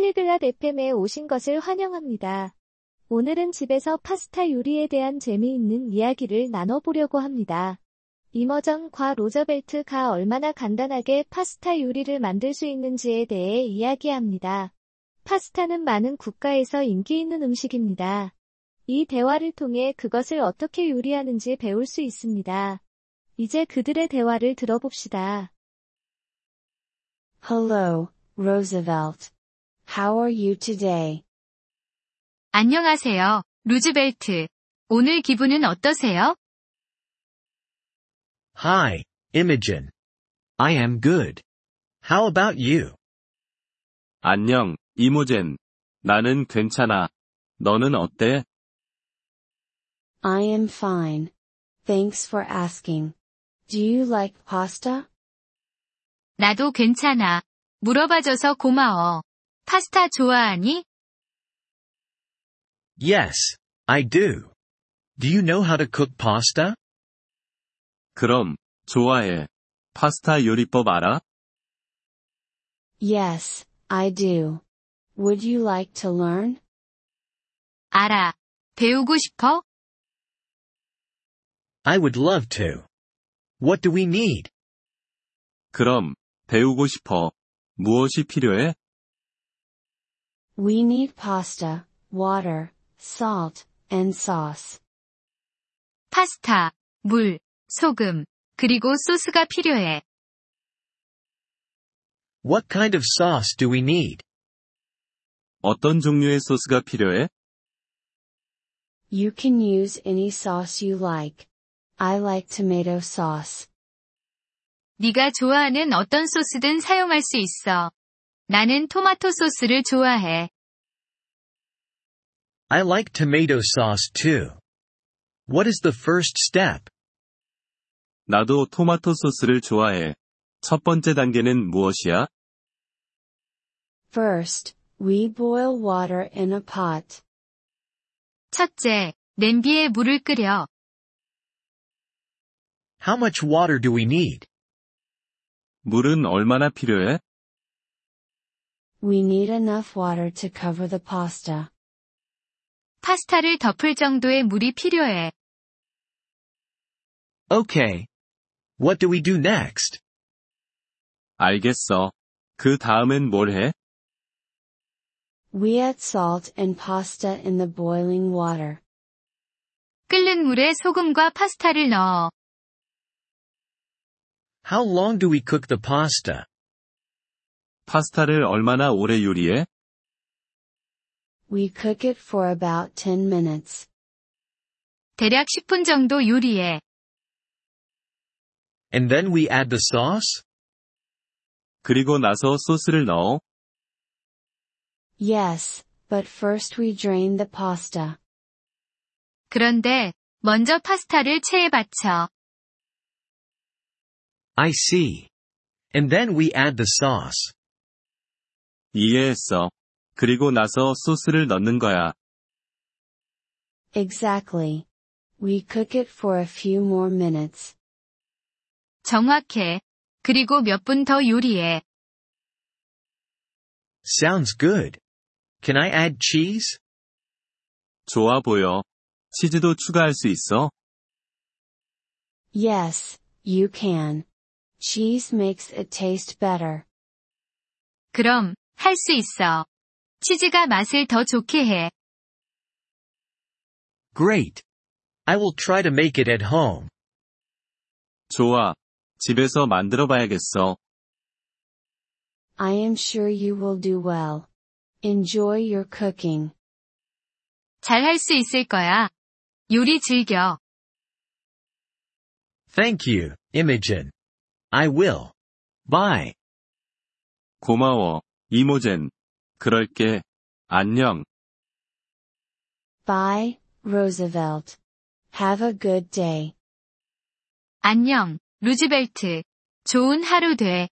팔리글랏 FM에 오신 것을 환영합니다. 오늘은 집에서 파스타 요리에 대한 재미있는 이야기를 나눠보려고 합니다. 이머전과 로저벨트가 얼마나 간단하게 파스타 요리를 만들 수 있는지에 대해 이야기합니다. 파스타는 많은 국가에서 인기 있는 음식입니다. 이 대화를 통해 그것을 어떻게 요리하는지 배울 수 있습니다. 이제 그들의 대화를 들어봅시다. Hello, Roosevelt. How are you today? 안녕하세요, 루즈벨트. 오늘 기분은 어떠세요? Hi, Imogen. I am good. How about you? 안녕, 이모젠. 나는 괜찮아. 너는 어때? I am fine. Thanks for asking. Do you like pasta? 나도 괜찮아. 물어봐줘서 고마워. 파스타 좋아하니? Yes, I do. Do you know how to cook pasta? 그럼, 좋아해. 파스타 요리법 알아? Yes, I do. Would you like to learn? 알아. 배우고 싶어? I would love to. What do we need? 그럼, 배우고 싶어. 무엇이 필요해? We need pasta, water, salt, and sauce. 파스타, 물, 소금, 그리고 소스가 필요해. What kind of sauce do we need? 어떤 종류의 소스가 필요해? You can use any sauce you like. I like tomato sauce. 네가 좋아하는 어떤 소스든 사용할 수 있어. 나는 토마토 소스를 좋아해. I like tomato sauce too. What is the first step? 나도 토마토 소스를 좋아해. 첫 번째 단계는 무엇이야? First, we boil water in a pot. 첫째, 냄비에 물을 끓여. How much water do we need? 물은 얼마나 필요해? We need enough water to cover the pasta. 파스타를 덮을 정도의 물이 필요해. Okay. What do we do next? 알겠어. 그 다음엔 뭘 해? We add salt and pasta in the boiling water. 끓는 물에 소금과 파스타를 넣어. How long do we cook the pasta? 파스타를 얼마나 오래 요리해? We cook it for about 10 minutes. 대략 10분 정도 요리해. And then we add the sauce? 그리고 나서 소스를 넣어. Yes, but first we drain the pasta. 그런데, 먼저 파스타를 체에 받쳐. I see. And then we add the sauce. 이해했어. 그리고 나서 소스를 넣는 거야. Exactly. We cook it for a few more minutes. 정확해. 그리고 몇 분 더 요리해. Sounds good. Can I add cheese? 좋아 보여. 치즈도 추가할 수 있어? Yes, you can. Cheese makes it taste better. 그럼, 할 수 있어. 치즈가 맛을 더 좋게 해. Great. I will try to make it at home. 좋아. 집에서 만들어 봐야겠어. I am sure you will do well. Enjoy your cooking. 잘 할 수 있을 거야. 요리 즐겨. Thank you, Imogen. I will. Bye. 고마워, 이모젠. 그럴게. 안녕. Bye, Roosevelt. Have a good day. 안녕, 루즈벨트. 좋은 하루 돼.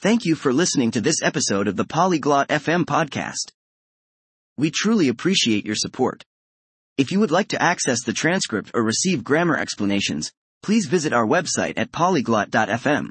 Thank you for listening to this episode of the Polyglot FM podcast. We truly appreciate your support. If you would like to access the transcript or receive grammar explanations, please visit our website at polyglot.fm.